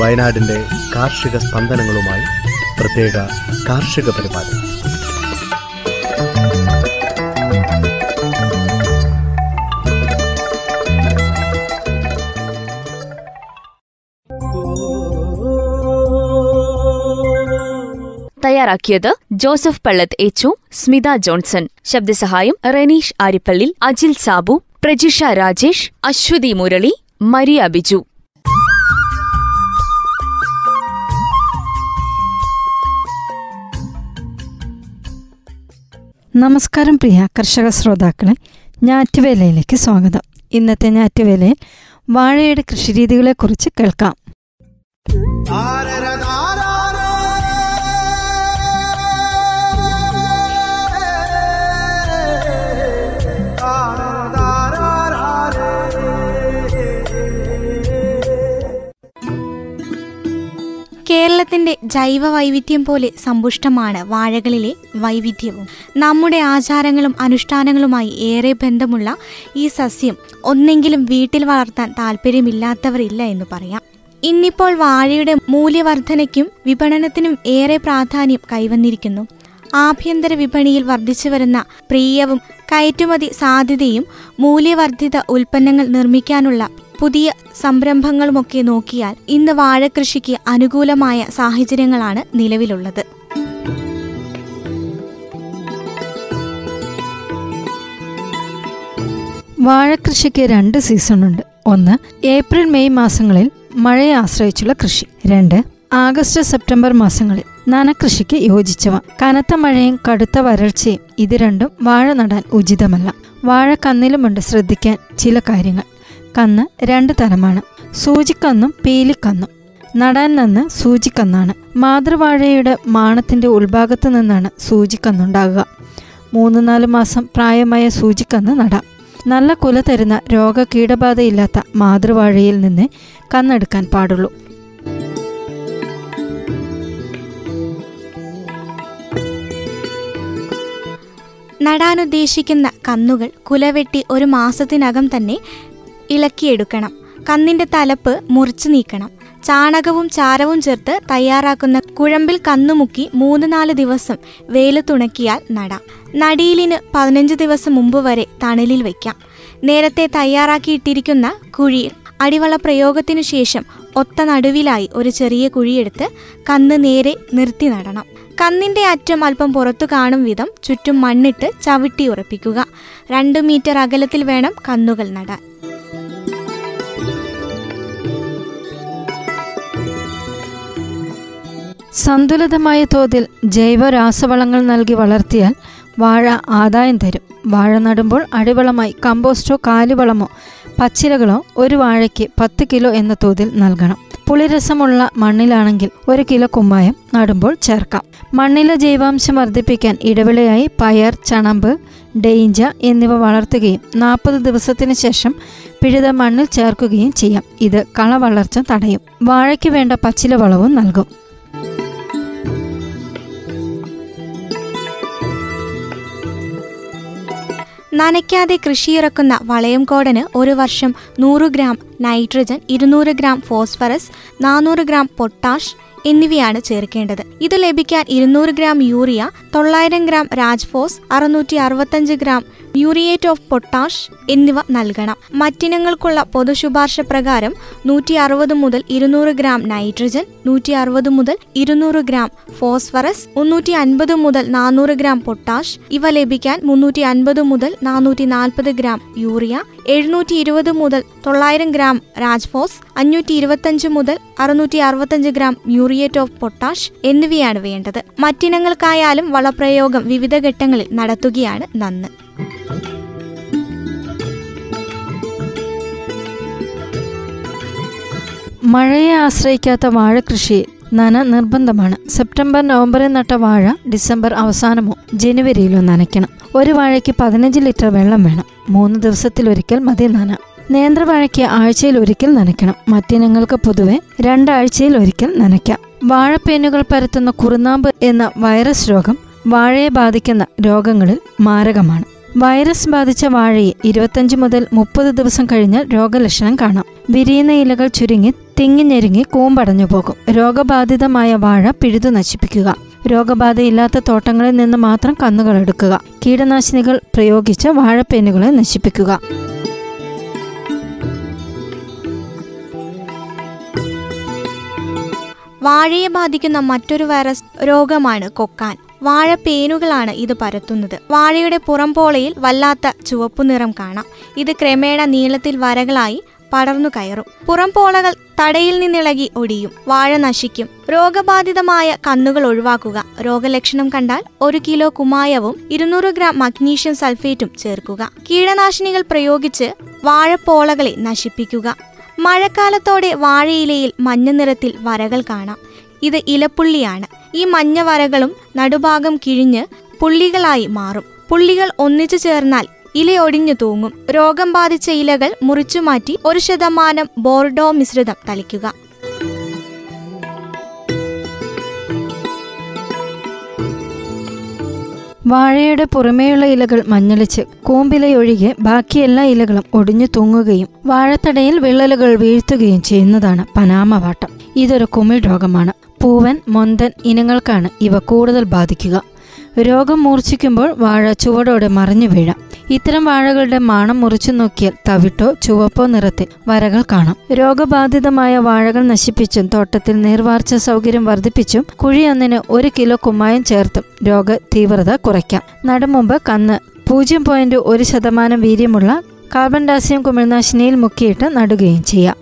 വയനാടിന്റെ കാർഷിക സ്പന്ദനങ്ങളുമായി പ്രത്യേക കാർഷിക പരിപാടി. തയ്യാറാക്കിയത് ജോസഫ് പള്ളത്ത് എച്ചു സ്മിത ജോൺസൺ. ശബ്ദസഹായം റെനീഷ് ആരിപ്പള്ളിൽ അജിൽ സാബു പ്രജിഷ രാജേഷ് അശ്വതി മുരളി മരിയ ബിജു. നമസ്കാരം പ്രിയ കർഷക ശ്രോതാക്കളെ ഞാറ്റുവേലയിലേക്ക് സ്വാഗതം. ഇന്നത്തെ ഞാറ്റുവേലയിൽ വാഴയുടെ കൃഷിരീതികളെക്കുറിച്ച് കേൾക്കാം. കേരളത്തിന്റെ ജൈവ വൈവിധ്യം പോലെ സമ്പുഷ്ടമാണ് വാഴകളിലെ വൈവിധ്യവും. നമ്മുടെ ആചാരങ്ങളും അനുഷ്ഠാനങ്ങളുമായി ഏറെ ബന്ധമുള്ള ഈ സസ്യം ഒന്നെങ്കിലും വീട്ടിൽ വളർത്താൻ താല്പര്യമില്ലാത്തവരില്ല എന്ന് പറയാം. ഇന്നിപ്പോൾ വാഴയുടെ മൂല്യവർധനയ്ക്കും വിപണനത്തിനും ഏറെ പ്രാധാന്യം കൈവന്നിരിക്കുന്നു. ആഭ്യന്തര വിപണിയിൽ വർദ്ധിച്ചു വരുന്ന പ്രിയവും കയറ്റുമതി സാധ്യതയും മൂല്യവർദ്ധിത ഉൽപ്പന്നങ്ങൾ നിർമ്മിക്കാനുള്ള പുതിയ സംരംഭങ്ങളുമൊക്കെ നോക്കിയാൽ ഇന്ന് വാഴകൃഷിക്ക് അനുകൂലമായ സാഹചര്യങ്ങളാണ് നിലവിലുള്ളത്. വാഴകൃഷിക്ക് രണ്ട് സീസണുണ്ട്. ഒന്ന് ഏപ്രിൽ മെയ് മാസങ്ങളിൽ മഴയെ ആശ്രയിച്ചുള്ള കൃഷി. രണ്ട് ആഗസ്റ്റ് സെപ്റ്റംബർ മാസങ്ങളിൽ നനകൃഷിക്ക് യോജിച്ചവ. കനത്ത മഴയും കടുത്ത വരൾച്ചയും ഇത് രണ്ടും വാഴ നടാൻ ഉചിതമല്ല. വാഴ കന്നിലുമുണ്ട് ശ്രദ്ധിക്കാൻ ചില കാര്യങ്ങൾ. കന്ന് രണ്ട് തരമാണ്. സൂചിക്കന്നും പീലിക്കന്നും നടാൻ നിന്ന് സൂചിക്കന്നാണ് മാതൃവാഴയുടെ മാണത്തിന്റെ ഉൾഭാഗത്തു നിന്നാണ് സൂചിക്കന്നുണ്ടാകുക മൂന്ന് നാല് മാസം പ്രായമായ സൂചിക്കന്ന് നടാം. നല്ല കുല തരുന്ന രോഗ കീടബാധയില്ലാത്ത മാതൃവാഴയിൽ നിന്ന് കന്നെടുക്കാൻ പാടുള്ളൂ. നടാനുദ്ദേശിക്കുന്ന കന്നുകൾ കുലവെട്ടി ഒരു മാസത്തിനകം തന്നെ ഇളക്കിയെടുക്കണം. കന്നിന്റെ തലപ്പ് മുറിച്ചു നീക്കണം. ചാണകവും ചാരവും ചേർത്ത് തയ്യാറാക്കുന്ന കുഴമ്പിൽ കന്നുമുക്കി മൂന്ന് നാല് ദിവസം വെയിലത്തുണക്കിയാൽ നടാം. നടീലിന് പതിനഞ്ച് ദിവസം മുമ്പ് വരെ തണലിൽ വയ്ക്കാം നേരത്തെ തയ്യാറാക്കിയിട്ടിരിക്കുന്ന കുഴിയിൽ അടിവള പ്രയോഗത്തിനു ശേഷം ഒത്ത നടുവിലായി ഒരു ചെറിയ കുഴിയെടുത്ത് കന്ന് നേരെ നിർത്തി നടണം. കന്നിന്റെ അറ്റം അല്പം പുറത്തു കാണും വിധം ചുറ്റും മണ്ണിട്ട് ചവിട്ടി ഉറപ്പിക്കുക. രണ്ടു മീറ്റർ അകലത്തിൽ വേണം കന്നുകൾ നടാൻ. സന്തുലിതമായ തോതിൽ ജൈവ രാസവളങ്ങൾ നൽകി വളർത്തിയാൽ വാഴ ആദായം തരും. വാഴ നടുമ്പോൾ അടിവളമായി കമ്പോസ്റ്റോ കാലിവളമോ പച്ചിലകളോ ഒരു വാഴയ്ക്ക് പത്ത് കിലോ എന്ന തോതിൽ നൽകണം. പുളിരസമുള്ള മണ്ണിലാണെങ്കിൽ ഒരു കിലോ കുമ്മായം നടുമ്പോൾ ചേർക്കാം. മണ്ണിലെ ജൈവാംശം വർദ്ധിപ്പിക്കാൻ ഇടവിളയായി പയർ ചണമ്പ് ഡെയിഞ്ച എന്നിവ വളർത്തുകയും നാൽപ്പത് ദിവസത്തിന് ശേഷം പിഴുത മണ്ണിൽ ചേർക്കുകയും ചെയ്യാം. ഇത് കള വളർച്ച തടയും. വാഴയ്ക്ക് വേണ്ട പച്ചില വളവും നൽകും. നനയ്ക്കാതെ കൃഷിയിറക്കുന്ന വളയംകോടന് ഒരു വർഷം നൂറ് ഗ്രാം നൈട്രജൻ ഇരുന്നൂറ് ഗ്രാം ഫോസ്ഫറസ് നാനൂറ് ഗ്രാം പൊട്ടാഷ് എന്നിവയാണ് ചേർക്കേണ്ടത്. ഇത് ലഭിക്കാൻ ഇരുന്നൂറ് ഗ്രാം യൂറിയ തൊള്ളായിരം ഗ്രാം രാജ്ഫോസ് അറുന്നൂറ്റി അറുപത്തഞ്ച് ഗ്രാം യൂറിയേറ്റ് ഓഫ് പൊട്ടാഷ് എന്നിവ നൽകണം. മറ്റിനങ്ങൾക്കുള്ള പൊതു ശുപാർശ പ്രകാരം നൂറ്റി അറുപത് മുതൽ ഇരുന്നൂറ് ഗ്രാം നൈട്രജൻ നൂറ്റി അറുപത് മുതൽ ഇരുന്നൂറ് ഗ്രാം ഫോസ്ഫറസ് മുന്നൂറ്റി അൻപത് മുതൽ നാനൂറ് ഗ്രാം പൊട്ടാഷ്. ഇവ ലഭിക്കാൻ മുന്നൂറ്റി അൻപത് മുതൽ നാനൂറ്റി നാൽപ്പത് ഗ്രാം യൂറിയ എഴുന്നൂറ്റി ഇരുപത് മുതൽ തൊള്ളായിരം ഗ്രാം രാജ്ഫോസ് അഞ്ഞൂറ്റി ഇരുപത്തഞ്ച് മുതൽ അറുന്നൂറ്റി അറുപത്തഞ്ച് ഗ്രാം മ്യൂറിയേറ്റ് ഓഫ് പൊട്ടാഷ് എന്നിവയാണ് വേണ്ടത്. മറ്റിനങ്ങൾക്കായാലും വളപ്രയോഗം വിവിധ ഘട്ടങ്ങളിൽ നടത്തുകയാണ് നന്ന്. മഴയെ ആശ്രയിക്കാത്ത വാഴ കൃഷി നന നിർബന്ധമാണ്. സെപ്റ്റംബർ നവംബറിൽ നട്ട വാഴ ഡിസംബർ അവസാനമോ ജനുവരിയിലോ നനയ്ക്കണം. ഒരു വാഴയ്ക്ക് പതിനഞ്ച് ലിറ്റർ വെള്ളം വേണം. മൂന്ന് ദിവസത്തിലൊരിക്കൽ മതി നന. നേന്ത്രവാഴയ്ക്ക് ആഴ്ചയിൽ ഒരിക്കൽ നനയ്ക്കണം. മറ്റിനങ്ങൾക്ക് പൊതുവെ രണ്ടാഴ്ചയിൽ ഒരിക്കൽ നനയ്ക്കാം. വാഴപ്പേനുകൾ പരത്തുന്ന കുറുനാമ്പ് എന്ന വൈറസ് രോഗം വാഴയെ ബാധിക്കുന്ന രോഗങ്ങളിൽ മാരകമാണ്. വൈറസ് ബാധിച്ച വാഴയെ ഇരുപത്തഞ്ച് മുതൽ മുപ്പത് ദിവസം കഴിഞ്ഞാൽ രോഗലക്ഷണം കാണാം. വിരിയുന്ന ഇലകൾ ചുരുങ്ങി തിങ്ങിഞ്ഞെരുങ്ങി കൂമ്പടഞ്ഞു പോകും. രോഗബാധിതമായ വാഴ പിഴുതു നശിപ്പിക്കുക. രോഗബാധയില്ലാത്ത തോട്ടങ്ങളിൽ നിന്ന് മാത്രം കന്നുകൾ എടുക്കുക. കീടനാശിനികൾ പ്രയോഗിച്ച് വാഴപ്പേനുകളെ നശിപ്പിക്കുക. വാഴയെ ബാധിക്കുന്ന മറ്റൊരു വൈറസ് രോഗമാണ് കൊക്കാൻ. വാഴപ്പേനുകളാണ് ഇത് പരത്തുന്നത്. വാഴയുടെ പുറംപോളയിൽ വല്ലാത്ത ചുവപ്പു നിറം കാണാം. ഇത് ക്രമേണ നീളത്തിൽ വരകളായി പടർന്നു കയറും. പുറംപോളകൾ തടയിൽ നിന്നിളകി ഒടിയും. വാഴ നശിക്കും. രോഗബാധിതമായ കന്നുകൾ ഒഴിവാക്കുക. രോഗലക്ഷണം കണ്ടാൽ ഒരു കിലോ കുമായവും ഇരുന്നൂറ് ഗ്രാം മഗ്നീഷ്യം സൾഫേറ്റും ചേർക്കുക. കീടനാശിനികൾ പ്രയോഗിച്ച് വാഴപ്പോളകളെ നശിപ്പിക്കുക. മഴക്കാലത്തോടെ വാഴയിലയിൽ മഞ്ഞ നിറത്തിൽ വരകൾ കാണാം. ഇത് ഇലപ്പുള്ളിയാണ്. ഈ മഞ്ഞ വരകളും നടുഭാഗം കിഴിഞ്ഞ് പുള്ളികളായി മാറും. പുള്ളികൾ ഒന്നിച്ചു ചേർന്നാൽ ഇലയൊടിഞ്ഞു തൂങ്ങും. രോഗം ബാധിച്ച ഇലകൾ മുറിച്ചുമാറ്റി ഒരു ശതമാനം ബോർഡോ മിശ്രിതം തളിക്കുക. വാഴയുടെ പുറമേയുള്ള ഇലകൾ മഞ്ഞളിച്ച് കൂമ്പിലയൊഴികെ ബാക്കി എല്ലാ ഇലകളും ഒടിഞ്ഞു തൂങ്ങുകയും വാഴത്തടയിൽ വിള്ളലുകൾ വീഴ്ത്തുകയും ചെയ്യുന്നതാണ് പനാമവാട്ടം ഇതൊരു കുമിൾ രോഗമാണ്. പൂവൻ മൊന്തൻ ഇനങ്ങൾക്കാണ് ഇവ കൂടുതൽ ബാധിക്കുക. രോഗം മൂർച്ഛിക്കുമ്പോൾ വാഴ ചുവടോടെ മറിഞ്ഞു വീഴാം. ഇത്തരം വാഴകളുടെ മാണം മുറിച്ചു നോക്കിയാൽ തവിട്ടോ ചുവപ്പോ നിറത്തിൽ വരകൾ കാണാം. രോഗബാധിതമായ വാഴകൾ നശിപ്പിച്ചും തോട്ടത്തിൽ നീർവാർച്ച സൗകര്യം വർദ്ധിപ്പിച്ചും കുഴിയൊന്നിന് ഒരു കിലോ കുമ്മായം ചേർത്തും രോഗ തീവ്രത കുറയ്ക്കാം. നടുമുമ്പ് കന്ന് പൂജ്യം പോയിന്റ് ഒരു ശതമാനം വീര്യമുള്ള കാർബൺ ഡാസിയം കുമിൾനാശിനിയിൽ മുക്കിയിട്ട് നടുകയും ചെയ്യാം.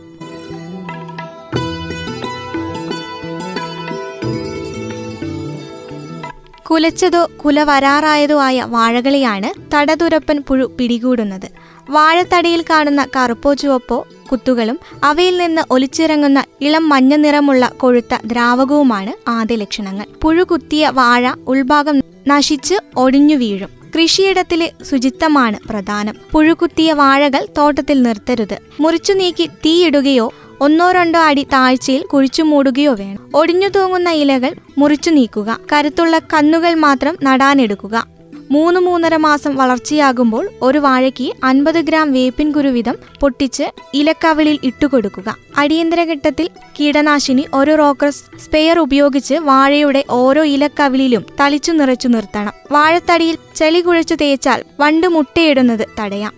കുലച്ചതോ കുല വരാറായതോ ആയ വാഴകളെയാണ് തടതുരപ്പൻ പുഴു പിടികൂടുന്നത്. വാഴത്തടിയിൽ കാണുന്ന കറുപ്പോ ചുവപ്പോ കുത്തുകളും അവയിൽ നിന്ന് ഒലിച്ചിറങ്ങുന്ന ഇളം മഞ്ഞ നിറമുള്ള കൊഴുത്ത ദ്രാവകവുമാണ് ആദ്യ ലക്ഷണങ്ങൾ. പുഴു കുത്തിയ വാഴ ഉൾഭാഗം നശിച്ച് ഒടിഞ്ഞു വീഴും. കൃഷിയിടത്തിലെ ശുചിത്വമാണ് പ്രധാനം. പുഴുകുത്തിയ വാഴകൾ തോട്ടത്തിൽ നിർത്തരുത്. മുറിച്ചു നീക്കി തീയിടുകയോ ഒന്നോ രണ്ടോ അടി താഴ്ചയിൽ കുഴിച്ചു മൂടുകയോ വേണം. ഒടിഞ്ഞു തൂങ്ങുന്ന ഇലകൾ മുറിച്ചു നീക്കുക. കരുത്തുള്ള കന്നുകൾ മാത്രം നടാനെടുക്കുക. മൂന്ന് മൂന്നര മാസം വളർച്ചയാകുമ്പോൾ ഒരു വാഴയ്ക്ക് അൻപത് ഗ്രാം വേപ്പിൻ കുരു വീതം പൊട്ടിച്ച് ഇലക്കവിളിൽ ഇട്ടുകൊടുക്കുക. അടിയന്തര ഘട്ടത്തിൽ കീടനാശിനി ഒരു റോക്കർ സ്പെയർ ഉപയോഗിച്ച് വാഴയുടെ ഓരോ ഇലക്കവിളിലും തളിച്ചു നിറച്ചു നിർത്തണം. വാഴത്തടിയിൽ ചെളി കുഴച്ചു തേച്ചാൽ വണ്ട് മുട്ടയിടുന്നത് തടയാം.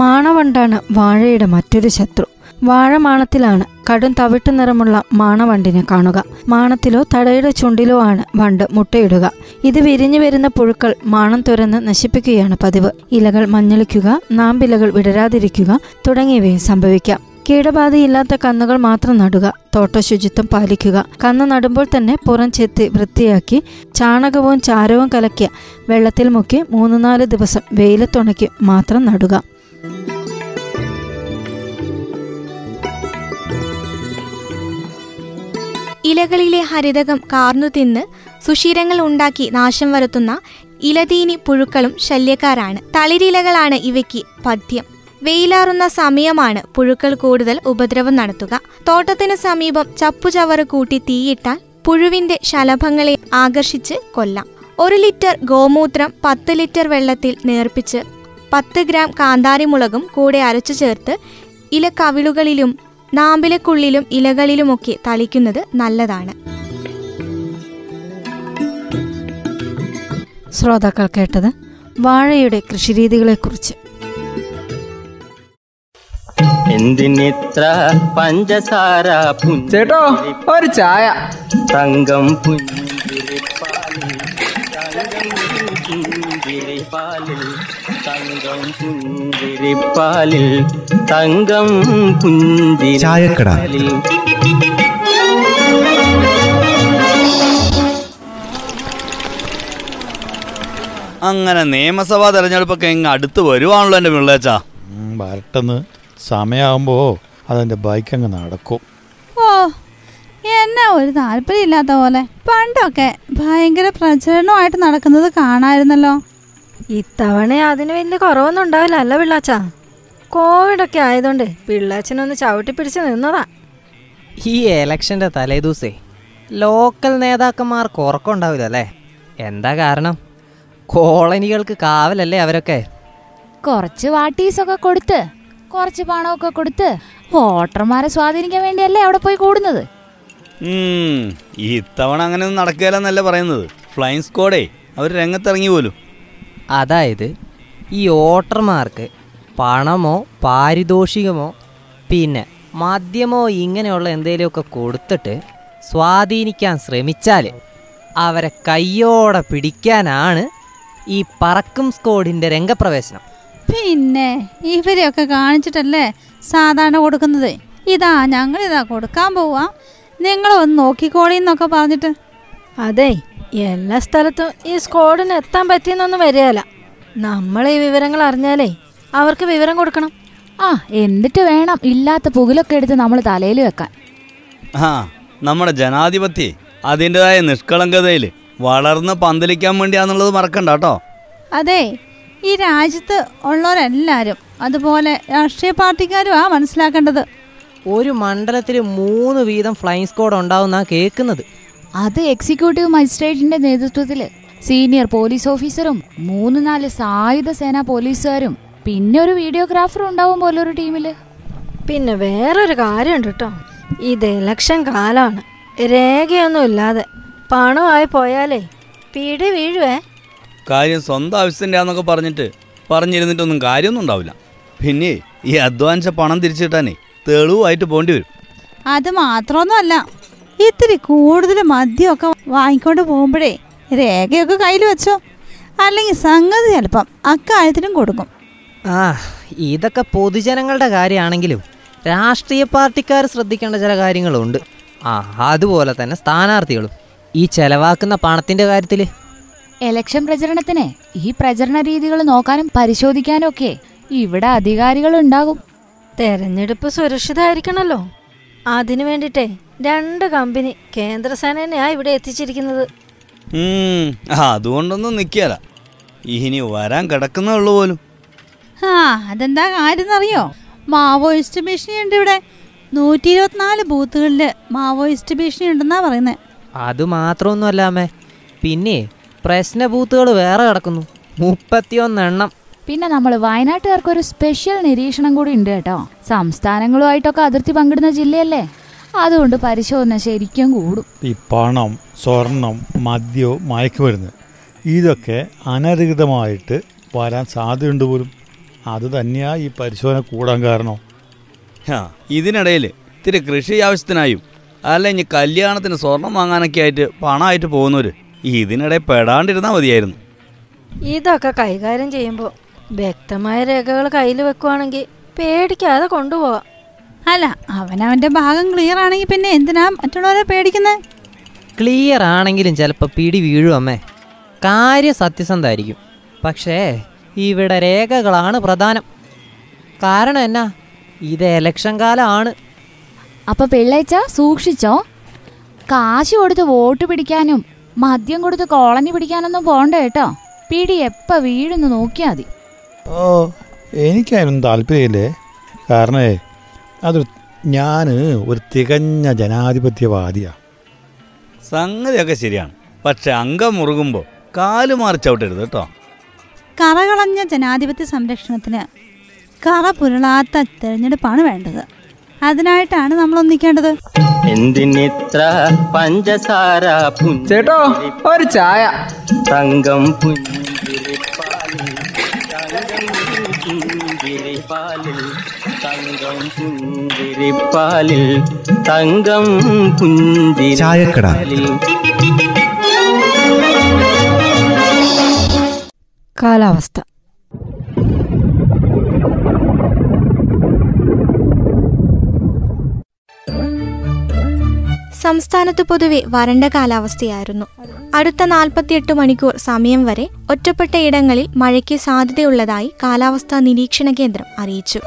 മാണവണ്ടാണ് വാഴയുടെ മറ്റൊരു ശത്രു. വാഴമാണത്തിലാണ് കടും തവിട്ട് നിറമുള്ള മാണവണ്ടിനെ കാണുക. മാണത്തിലോ തടയുടെ ചുണ്ടിലോ ആണ് വണ്ട് മുട്ടയിടുക. ഇത് വിരിഞ്ഞു വരുന്ന പുഴുക്കൾ മാണം തുരന്ന് നശിപ്പിക്കുകയാണ് പതിവ്. ഇലകൾ മഞ്ഞളിക്കുക നാമ്പിലകൾ വിടരാതിരിക്കുക തുടങ്ങിയവയും സംഭവിക്കാം. കീടബാധയില്ലാത്ത കന്നുകൾ മാത്രം നടുക തോട്ട ശുചിത്വം പാലിക്കുക. കന്ന് നടുമ്പോൾ തന്നെ പുറം ചെത്തി വൃത്തിയാക്കി ചാണകവും ചാരവും കലക്കിയ വെള്ളത്തിൽ മുക്കി മൂന്ന് നാല് ദിവസം വെയിലത്തുണക്കി മാത്രം നടുക. ഇലകളിലെ ഹരിതകം കാർന്നു തിന്ന് സുഷിരങ്ങൾ ഉണ്ടാക്കി നാശം വരുത്തുന്ന ഇലതീനി പുഴുക്കളും ശല്യക്കാരാണ്. തളിരിലകളാണ് ഇവയ്ക്ക് പദ്യം വെയിലാറുന്ന സമയമാണ് പുഴുക്കൾ കൂടുതൽ ഉപദ്രവം നടത്തുക. തോട്ടത്തിന് സമീപം ചപ്പുചവറ് കൂട്ടി തീയിട്ടാൽ പുഴുവിന്റെ ശലഭങ്ങളെ ആകർഷിച്ച് കൊല്ലാം. ഒരു ലിറ്റർ ഗോമൂത്രം പത്ത് ലിറ്റർ വെള്ളത്തിൽ നേർപ്പിച്ച് പത്ത് ഗ്രാം കാന്താരിമുളകും കൂടെ അരച്ചു ചേർത്ത് ഇല കവിളുകളിലും നാമ്പിലക്കുള്ളിലും ഇലകളിലുമൊക്കെ തളിക്കുന്നത് നല്ലതാണ്. ശ്രോതാക്കൾ കേട്ടത് വാഴയുടെ കൃഷിരീതികളെക്കുറിച്ച്. എന്തിനിത്ര പഞ്ചസാര ചേട്ടോ ഒരു ചായ. തങ്കം പുഞ്ചിരിപ്പാലിൽ പുഞ്ചിരിപ്പാലിൽ തങ്കം പുഞ്ചിരിപ്പാലിൽ തങ്കം ചായക്കട. പുഞ്ചിരിപ്പാലിൽ അങ്ങനെ നിയമസഭാ തെരഞ്ഞെടുപ്പൊക്കെ ഇങ്ങ് അടുത്ത് വരുവാണല്ലോ എന്റെ പിള്ളേച്ചാ. ഉം, വരട്ടെന്ന് സമയാകുമ്പോ അതെന്റെ ബൈക്ക് അങ്ങ് നടക്കും. ഓ എന്നെ ഒരു താല്പര്യമില്ലാത്ത പോലെ. പണ്ടൊക്കെ ഭയങ്കര പ്രചരണമായിട്ട് നടക്കുന്നത് കാണായിരുന്നല്ലോ. ഇത്തവണ അതിന് വലിയ കുറവൊന്നും ഉണ്ടാവില്ല അല്ല പിള്ളാച്ച? കോവിഡൊക്കെ ആയതുകൊണ്ട് പിള്ളാച്ചനൊന്ന് ചവിട്ടി പിടിച്ച് നിന്നതാ. ഈ എലക്ഷന്റെ തലേദിവസേ ലോക്കൽ നേതാക്കന്മാർക്ക് ഉറക്കമുണ്ടാവില്ല അല്ലേ? എന്താ കാരണം? കോളനികൾക്ക് കാവലല്ലേ അവരൊക്കെ? കുറച്ച് വാട്ടീസൊക്കെ കൊടുത്ത് കുറച്ച് പണമൊക്കെ കൊടുത്ത് വോട്ടർമാരെ സ്വാധീനിക്കാൻ വേണ്ടിയല്ലേ അവിടെ പോയി കൂടുന്നത്? ഉം, ഇത്തവണ അങ്ങനെയൊന്നും നടക്കുകയില്ലെന്നല്ല പറയുന്നത്. ഫ്ലൈങ് സ്ക്വാഡേ അവർ രംഗത്തിറങ്ങി പോലും. അതായത് ഈ വോട്ടർമാർക്ക് പണമോ പാരിതോഷികമോ പിന്നെ മദ്യമോ ഇങ്ങനെയുള്ള എന്തെങ്കിലുമൊക്കെ കൊടുത്തിട്ട് സ്വാധീനിക്കാൻ ശ്രമിച്ചാൽ അവരെ കയ്യോടെ പിടിക്കാനാണ് ഈ പറക്കും സ്കോഡിന്റെ രംഗപ്രവേശനം. പിന്നെ ഇവരെയൊക്കെ കാണിച്ചിട്ടല്ലേ സാധാരണ കൊടുക്കുന്നത്? ഇതാ ഞങ്ങളിതാ കൊടുക്കാൻ പോവാ. നിങ്ങൾ ഒന്ന് നോക്കിക്കോളിന്നൊക്കെ പറഞ്ഞിട്ട്. അതെ എല്ലാ സ്ഥലത്തും ഈ സ്ക്വാഡിന് എത്താൻ പറ്റിയെന്നൊന്നും വരികയല്ല നമ്മൾ ഈ വിവരങ്ങൾ അറിഞ്ഞാലേ അവർക്ക് വിവരം കൊടുക്കണം. ആ എന്നിട്ട് വേണം ഇല്ലാത്ത പുകിലൊക്കെ എടുത്ത് നമ്മൾ തലയിൽ വെക്കാൻ. ആ നമ്മുടെ ജനാധിപത്യ അതിന്റെതായ നിഷ്കളങ്കതയിൽ വളർന്ന് പന്തലിക്കാൻ വേണ്ടിയാന്നുള്ളത് മറക്കണ്ട കേട്ടോ. അതെ ഈ രാജ്യത്ത് ഉള്ളവരെല്ലാവരും അതുപോലെ രാഷ്ട്രീയ പാർട്ടിക്കാരും ആ മനസ്സിലാക്കേണ്ടത്. ഒരു മണ്ഡലത്തിൽ മൂന്ന് വീതം ഫ്ലൈങ് സ്ക്വാഡ് ഉണ്ടാവുന്ന കേൾക്കുന്നത്. അത് എക്സിക്യൂട്ടീവ് മജിസ്ട്രേറ്റിന്റെ നേതൃത്വത്തിൽ സീനിയർ പോലീസ് ഓഫീസറും മൂന്ന് നാല് സായുധ സേനാ പോലീസുകാരും പിന്നെ ഒരു വീഡിയോഗ്രാഫറും ഉണ്ടാവും പോലെ ഒരു ടീമിൽ പിന്നെ വേറൊരു കാര്യമുണ്ട് കേട്ടോ. ഇത് ഇലക്ഷൻ കാലാണ്. രേഖയൊന്നും ഇല്ലാതെ. പണമായി പോയാലേ പിടി വീഴുവേ. കാര്യം സ്വന്തം ആവശ്യത്തിന്റെയാന്നൊക്കെ പറഞ്ഞിട്ട് പറഞ്ഞിരുന്നിട്ടൊന്നും കാര്യമൊന്നും ഉണ്ടാവില്ല. പിന്നെ ഈ അധ്വാനിച്ച പണം തിരിച്ചു കിട്ടാനേ തെളിവായിട്ട് പോണ്ടി വരും. അത് മാത്രമൊന്നുമല്ല ഇത്തിരി കൂടുതൽ മദ്യമൊക്കെ വാങ്ങിക്കൊണ്ട് പോകുമ്പോഴേ രേഖയൊക്കെ കയ്യിൽ വെച്ചോ? അല്ലെങ്കിൽ സംഗതി ചിലപ്പം അക്കാര്യത്തിനും കൊടുക്കും. ആ ഇതൊക്കെ പൊതുജനങ്ങളുടെ കാര്യമാണെങ്കിലും രാഷ്ട്രീയ പാർട്ടിക്കാർ ശ്രദ്ധിക്കേണ്ട ചില കാര്യങ്ങളുണ്ട്. ആ അതുപോലെ തന്നെ സ്ഥാനാർത്ഥികളും ഈ ചെലവാക്കുന്ന പണത്തിന്റെ കാര്യത്തിൽ എലക്ഷൻ പ്രചരണത്തിന് ഈ പ്രചരണ രീതികൾ നോക്കാനും പരിശോധിക്കാനും ഒക്കെ ഇവിടെ അധികാരികൾ ഉണ്ടാകും. തെരഞ്ഞെടുപ്പ് സുരക്ഷിതമായിരിക്കണല്ലോ അതിനു വേണ്ടിട്ടേ രണ്ട് കമ്പനി കേന്ദ്രസേനയാ ഇവിടെ എത്തിച്ചിരിക്കുന്നത്. ആ അതുകൊണ്ടൊന്നും നിൽക്കുകയല്ല ഇനി വരാൻ കിടക്കുന്നുള്ളു പോലും. ആ അതെന്താ കാര്യം അറിയോ മാവോയിസ്റ്റ് ഭീഷണി ഉണ്ട് ഇവിടെ. നൂറ്റി ഇരുപത്തിനാല് ബൂത്തുകളിൽ മാവോയിസ്റ്റ് ഭീഷണി ഉണ്ടെന്നാ പറയുന്നത് അത് മാത്രമൊന്നും അല്ലാമേ പിന്നെ പ്രശ്ന ബൂത്തുകൾ വേറെ കിടക്കുന്നു. മുപ്പത്തിയൊന്നെണ്ണം. പിന്നെ നമ്മൾ വയനാട്ടുകാർക്ക് ഒരു സ്പെഷ്യൽ നിരീക്ഷണം കൂടി ഉണ്ട് കേട്ടോ. സംസ്ഥാനങ്ങളുമായിട്ടൊക്കെ അതിർത്തി പങ്കിടുന്ന ജില്ലയല്ലേ? അതുകൊണ്ട് പരിശോധന ശരിക്കും കൂടും. ഈ പണം സ്വർണം മദ്യവും മയക്കുമരുന്ന് ഇതൊക്കെ അനധികൃതമായിട്ട് വരാൻ സാധ്യതയുണ്ട് പോലും. അത് തന്നെയാ ഈ പരിശോധന കൂടാൻ കാരണം. ആ ഇതിനിടയിൽ ഇത്തിരി കൃഷി ആവശ്യത്തിനായും അല്ല ഇനി കല്യാണത്തിന് സ്വർണം വാങ്ങാനൊക്കെ ആയിട്ട് പണമായിട്ട് പോകുന്നവർ ഇതിനിടെ പെടാണ്ടിരുന്നാൽ മതിയായിരുന്നു. ഇതൊക്കെ കൈകാര്യം ചെയ്യുമ്പോൾ വ്യക്തമായ രേഖകൾ കയ്യിൽ വെക്കുവാണെങ്കിൽ പേടിക്കാതെ കൊണ്ടുപോവാം. അല്ല അവനവന്റെ ഭാഗം ക്ലിയർ ആണെങ്കിൽ പിന്നെ എന്തിനാ മറ്റുള്ളവരെ പേടിക്കുന്നത് ക്ലിയർ ആണെങ്കിലും ചിലപ്പോൾ പിടി വീഴും അമ്മേ. കാര്യം സത്യസന്ധമായിരിക്കും. പക്ഷേ ഇവിടെ രേഖകളാണ് പ്രധാനം. കാരണം എന്നാ? ഇത് എലക്ഷൻ കാലമാണ്. അപ്പൊ പിള്ളേച്ച സൂക്ഷിച്ചോ? കാശ് കൊടുത്ത് വോട്ട് പിടിക്കാനും മദ്യം കൊടുത്ത് കോളനി പിടിക്കാനൊന്നും പോണ്ട കേട്ടോ? പിടി എപ്പ വീഴുന്നു നോക്കിയാ മതി. ഓ എനിക്കതിനൊന്നും താല്പര്യമില്ലേ? കാരണേ അതൊരു ഞാൻ ഒരു തികഞ്ഞ ജനാധിപത്യവാദിയാണ് സംഗതിയൊക്കെ ശരിയാണ്. പക്ഷെ അംഗം മുറുകുമ്പോൾ കാൽ മാറി ചവിട്ടരുത് കേട്ടോ. കറകളഞ്ഞ ജനാധിപത്യ സംരക്ഷണത്തിന് കറ പുരളാത്ത തെരഞ്ഞെടുപ്പാണ് വേണ്ടത്. അതിനായിട്ടാണ് നമ്മൾ ഒന്നിക്കേണ്ടത്. എന്തിനിത്ര പഞ്ചസാര ചേട്ടോ ഒരു ചായ. തങ്കം പുഞ്ചിരിപ്പാലിൽ പുഞ്ചിരിപ്പാലിൽ തങ്കം പുഞ്ചിരിപ്പാലിൽ തങ്കം ചായക്കട. പുഞ്ചിരിപ്പാലിൽ കാലാവസ്ഥ സംസ്ഥാനത്ത് പൊതുവെ വരണ്ട കാലാവസ്ഥയായിരുന്നു. അടുത്ത നാൽപ്പത്തിയെട്ട് മണിക്കൂർ സമയം വരെ ഒറ്റപ്പെട്ട ഇടങ്ങളിൽ മഴയ്ക്ക് സാധ്യതയുള്ളതായി കാലാവസ്ഥാ നിരീക്ഷണ കേന്ദ്രം അറിയിച്ചു.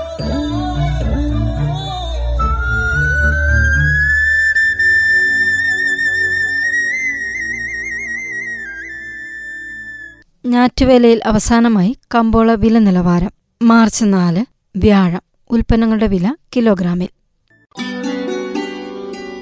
ഞാറ്റുവേലയിൽ അവസാനമായി കമ്പോള വില നിലവാരം. മാർച്ച് നാല് വ്യാഴം. ഉൽപ്പന്നങ്ങളുടെ വില കിലോഗ്രാമിൽ.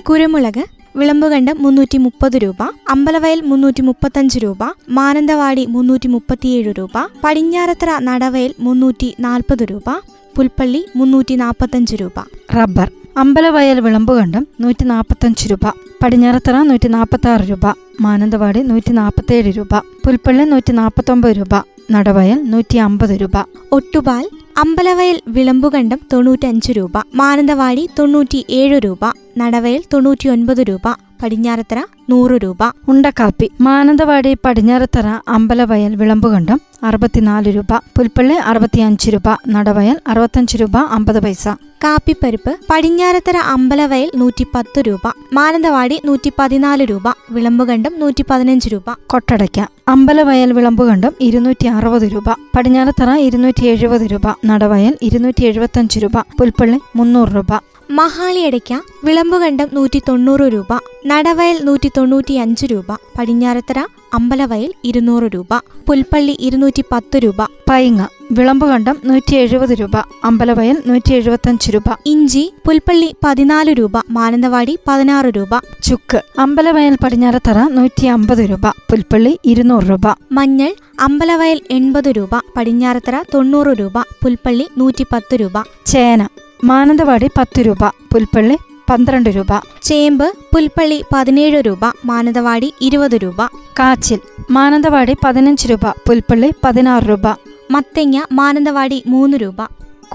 കുരുമുളക് വിളമ്പുകണ്ടം മുന്നൂറ്റി മുപ്പത് രൂപ അമ്പലവയൽ മുന്നൂറ്റി മുപ്പത്തഞ്ച് രൂപ മാനന്തവാടി മുന്നൂറ്റി മുപ്പത്തിയേഴ് രൂപ പടിഞ്ഞാറത്തറ നടവയൽ മുന്നൂറ്റി നാൽപ്പത് രൂപ പുൽപ്പള്ളി മുന്നൂറ്റി നാൽപ്പത്തഞ്ച് രൂപ. റബ്ബർ അമ്പലവയൽ വിളമ്പുകണ്ടം നൂറ്റി നാൽപ്പത്തഞ്ച് രൂപ പടിഞ്ഞാറത്തറ നൂറ്റി നാൽപ്പത്തി ആറ് രൂപ മാനന്തവാടി നൂറ്റി നാൽപ്പത്തേഴ് രൂപ പുൽപ്പള്ളി നൂറ്റി നാൽപ്പത്തൊമ്പത് രൂപ നടവയൽ നൂറ്റി അമ്പത് രൂപ. ഒട്ടുപാൽ അമ്പലവയൽ വിളമ്പുകണ്ടം തൊണ്ണൂറ്റഞ്ച് രൂപ മാനന്തവാടി തൊണ്ണൂറ്റി ഏഴ് രൂപ നടവയൽ തൊണ്ണൂറ്റിയൊൻപത് രൂപ. പടിഞ്ഞാറത്തറ നൂറ് രൂപ. ഉണ്ടക്കാപ്പി മാനന്തവാടി പടിഞ്ഞാറത്തറ അമ്പലവയൽ വിളമ്പുകണ്ടം അറുപത്തിനാല് രൂപ. പുൽപ്പള്ളി അറുപത്തിയഞ്ച് രൂപ. നടവയൽ അറുപത്തഞ്ച് രൂപ അമ്പത് പൈസ. കാപ്പിപ്പരിപ്പ് പടിഞ്ഞാറത്തറ അമ്പലവയൽ നൂറ്റി പത്ത് രൂപ. മാനന്തവാടി നൂറ്റി പതിനാല് രൂപ. വിളമ്പുകണ്ടം നൂറ്റി പതിനഞ്ച് രൂപ. കൊട്ടടയ്ക്ക. അമ്പലവയൽ വിളമ്പുകണ്ടം ഇരുന്നൂറ്റി അറുപത് രൂപ. പടിഞ്ഞാറത്തറ ഇരുന്നൂറ്റി എഴുപത് രൂപ. നടവയൽ ഇരുന്നൂറ്റി എഴുപത്തഞ്ച് രൂപ. പുൽപ്പള്ളി മുന്നൂറ് രൂപ. മഹാളിയടയ്ക്ക വിളമ്പുകണ്ടം നൂറ്റി തൊണ്ണൂറ് രൂപ നടവയൽ നൂറ്റി തൊണ്ണൂറ്റി അഞ്ച് രൂപ പടിഞ്ഞാറത്തറ അമ്പലവയൽ ഇരുന്നൂറ് രൂപ പുൽപ്പള്ളി ഇരുന്നൂറ്റി പത്ത് രൂപ പൈങ്ങ വിളമ്പുകണ്ടം നൂറ്റി എഴുപത് രൂപ അമ്പലവയൽ നൂറ്റി എഴുപത്തഞ്ച് രൂപ. ഇഞ്ചി പുൽപ്പള്ളി പതിനാല് രൂപ മാനന്തവാടി പതിനാറ് രൂപ. ചുക്ക് അമ്പലവയൽ പടിഞ്ഞാറത്തറ നൂറ്റി അമ്പത് രൂപ പുൽപ്പള്ളി ഇരുന്നൂറ് രൂപ. മഞ്ഞൾ അമ്പലവയൽ എൺപത് രൂപ പടിഞ്ഞാറത്തറ തൊണ്ണൂറ് രൂപ പുൽപ്പള്ളി നൂറ്റി പത്ത് രൂപ. ചേന മാനന്തവാടി പത്ത് രൂപ പുൽപ്പള്ളി പന്ത്രണ്ട് രൂപ. ചേമ്പ് പുൽപ്പള്ളി പതിനേഴ് രൂപ മാനന്തവാടി ഇരുപത് രൂപ. കാച്ചിൽ മാനന്തവാടി പതിനഞ്ച് രൂപ പുൽപ്പള്ളി പതിനാറ് രൂപ. മത്തങ്ങ മാനന്തവാടി മൂന്ന് രൂപ.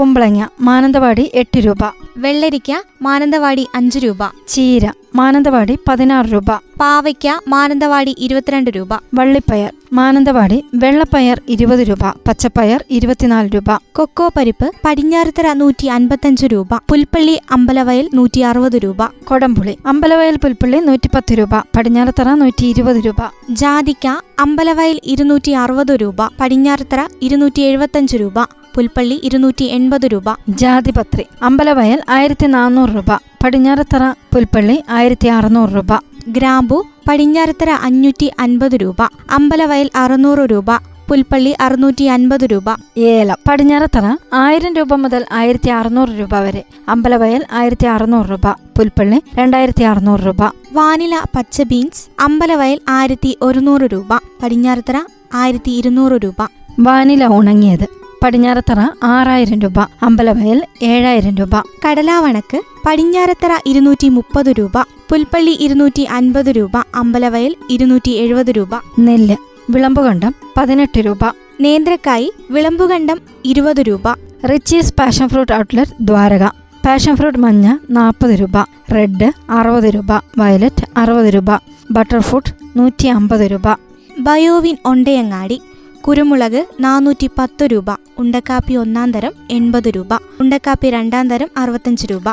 കുമ്പളങ്ങ മാനന്തവാടി എട്ട് രൂപ. വെള്ളരിക്ക മാനന്തവാടി അഞ്ച് രൂപ. ചീര മാനന്തവാടി പതിനാറ് രൂപ. പാവയ്ക്ക മാനന്തവാടി ഇരുപത്തിരണ്ട് രൂപ. വള്ളിപ്പയർ മാനന്തവാടി വെള്ളപ്പയർ ഇരുപത് രൂപ. പച്ചപ്പയർ ഇരുപത്തിനാല് രൂപ. കൊക്കോ പരിപ്പ് പടിഞ്ഞാറത്തറ നൂറ്റി അൻപത്തഞ്ച് രൂപ. പുൽപ്പള്ളി അമ്പലവയൽ നൂറ്റി അറുപത് രൂപ. കൊടംപുളി അമ്പലവയൽ പുൽപ്പള്ളി നൂറ്റി പത്ത് രൂപ. പടിഞ്ഞാറത്തറ നൂറ്റി ഇരുപത് രൂപ. ജാതിക്ക അമ്പലവയൽ ഇരുന്നൂറ്റി അറുപത് രൂപ. പടിഞ്ഞാറത്തറ ഇരുന്നൂറ്റി എഴുപത്തഞ്ച് രൂപ. പുൽപ്പള്ളി ഇരുന്നൂറ്റി എൺപത് രൂപ. ജാതിപത്രി അമ്പലവയൽ ആയിരത്തി നാനൂറ് രൂപ. പടിഞ്ഞാറത്തറ പുൽപ്പള്ളി ആയിരത്തി അറുന്നൂറ് രൂപ. ഗ്രാമ്പു പടിഞ്ഞാറത്തറ അഞ്ഞൂറ്റി അൻപത് രൂപ. അമ്പലവയൽ അറുന്നൂറ് രൂപ. പുൽപ്പള്ളി അറുന്നൂറ്റി അൻപത് രൂപ. ഏലം പടിഞ്ഞാറത്തറ ആയിരം രൂപ മുതൽ ആയിരത്തി അറുന്നൂറ് രൂപ വരെ. അമ്പലവയൽ ആയിരത്തി അറുന്നൂറ് രൂപ. പുൽപ്പള്ളി രണ്ടായിരത്തി അറുന്നൂറ് രൂപ. വാനില പച്ച ബീൻസ് അമ്പലവയൽ ആയിരത്തി ഒരുന്നൂറ് രൂപ. പടിഞ്ഞാറത്തറ ആയിരത്തി ഇരുന്നൂറ് രൂപ. വാനില ഉണങ്ങിയത് പടിഞ്ഞാറത്തറ ആറായിരം രൂപ അമ്പലവയൽ ഏഴായിരം രൂപ. കടലാവണക്ക് പടിഞ്ഞാറത്തറ ഇരുന്നൂറ്റി മുപ്പത് രൂപ പുൽപ്പള്ളി ഇരുന്നൂറ്റി അൻപത് രൂപ അമ്പലവയൽ ഇരുന്നൂറ്റി എഴുപത് രൂപ. നെല്ല് വിളമ്പുകണ്ടം പതിനെട്ട് രൂപ. നേന്ത്രക്കായി വിളമ്പുകണ്ടം ഇരുപത് രൂപ. Richie's passion fruit outlet Dwaraka. Passion fruit മഞ്ഞ നാൽപ്പത് രൂപ. റെഡ് അറുപത് രൂപ. വയലറ്റ് അറുപത് രൂപ. ബട്ടർഫ്രൂട്ട് നൂറ്റി അമ്പത് രൂപ. ബയോവിൻ ഒണ്ടയങ്ങാടി കുരുമുളക് നാനൂറ്റി പത്ത് രൂപ ഉണ്ടക്കാപ്പി ഒന്നാം തരം എൺപത് രൂപ ഉണ്ടക്കാപ്പി രണ്ടാം തരം അറുപത്തഞ്ച് രൂപ.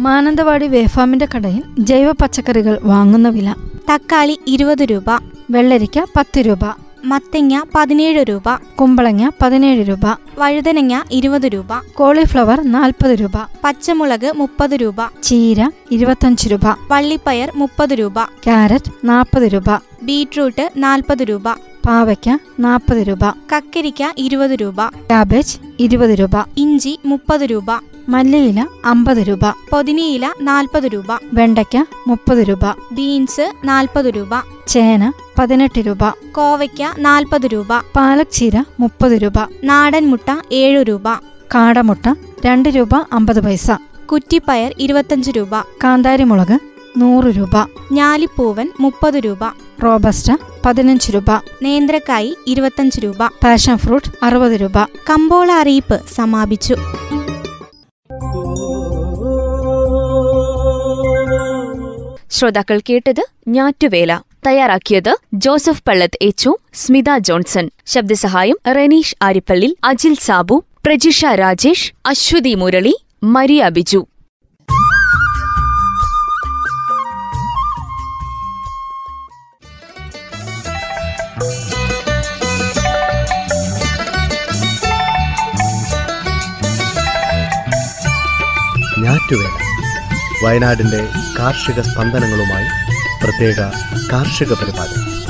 മാനന്തവാടി വേഫാമിന്റെ കടയിൽ ജൈവ പച്ചക്കറികൾ വാങ്ങുന്ന വില തക്കാളി ഇരുപത് രൂപ വെള്ളരിക്ക പത്ത് രൂപ മത്തങ്ങ പതിനേഴ് രൂപ കുമ്പളങ്ങ പതിനേഴ് രൂപ വഴുതനങ്ങ ഇരുപത് രൂപ കോളിഫ്ലവർ നാൽപ്പത് രൂപ പച്ചമുളക് മുപ്പത് രൂപ ചീര ഇരുപത്തഞ്ച് രൂപ പള്ളിപ്പയർ മുപ്പത് രൂപ ക്യാരറ്റ് നാൽപ്പത് രൂപ ബീട്രൂട്ട് നാൽപ്പത് രൂപ പാവയ്ക്ക നാൽപ്പത് രൂപ. കക്കരിക്ക ഇരുപത് രൂപ. ക്യാബേജ് ഇരുപത് രൂപ. ഇഞ്ചി മുപ്പത് രൂപ. മല്ലിയില അമ്പത് രൂപ. പൊതിനയില നാൽപ്പത് രൂപ. വെണ്ടയ്ക്ക മുപ്പത് രൂപ. ബീൻസ് നാൽപ്പത് രൂപ. ചേന പതിനെട്ട് രൂപ. കോവയ്ക്ക നാൽപ്പത് രൂപ. പാലക് ചീര മുപ്പത് രൂപ. നാടൻ മുട്ട ഏഴു രൂപ. കാടമുട്ട രണ്ട് രൂപ അമ്പത് പൈസ. കുറ്റിപ്പയർ ഇരുപത്തഞ്ച് രൂപ. കാന്താരിമുളക് നൂറ് രൂപ. ഞാലിപ്പൂവൻ മുപ്പത് രൂപ. റോബസ്റ്റ പതിനഞ്ച് രൂപ. നേന്ത്രക്കായി ഇരുപത്തഞ്ച് രൂപ. പാഷൻ ഫ്രൂട്ട് അറുപത് രൂപ. കമ്പോള അറിയിപ്പ് സമാപിച്ചു. ശ്രോതാക്കൾ കേട്ടത് ഞാറ്റുവേല. തയ്യാറാക്കിയത് ജോസഫ് പള്ളത്ത് എച്ചു സ്മിത ജോൺസൺ. ശബ്ദസഹായം റനീഷ് ആരിപ്പള്ളി അജിൽ സാബു പ്രജിഷ രാജേഷ് അശ്വതി മുരളി മരിയ ബിജു. ഞാറ്റുവേല വയനാടിന്റെ കാർഷിക സ്പന്ദനങ്ങളുമായി പ്രത്യേക കാർഷിക പരിപാടി.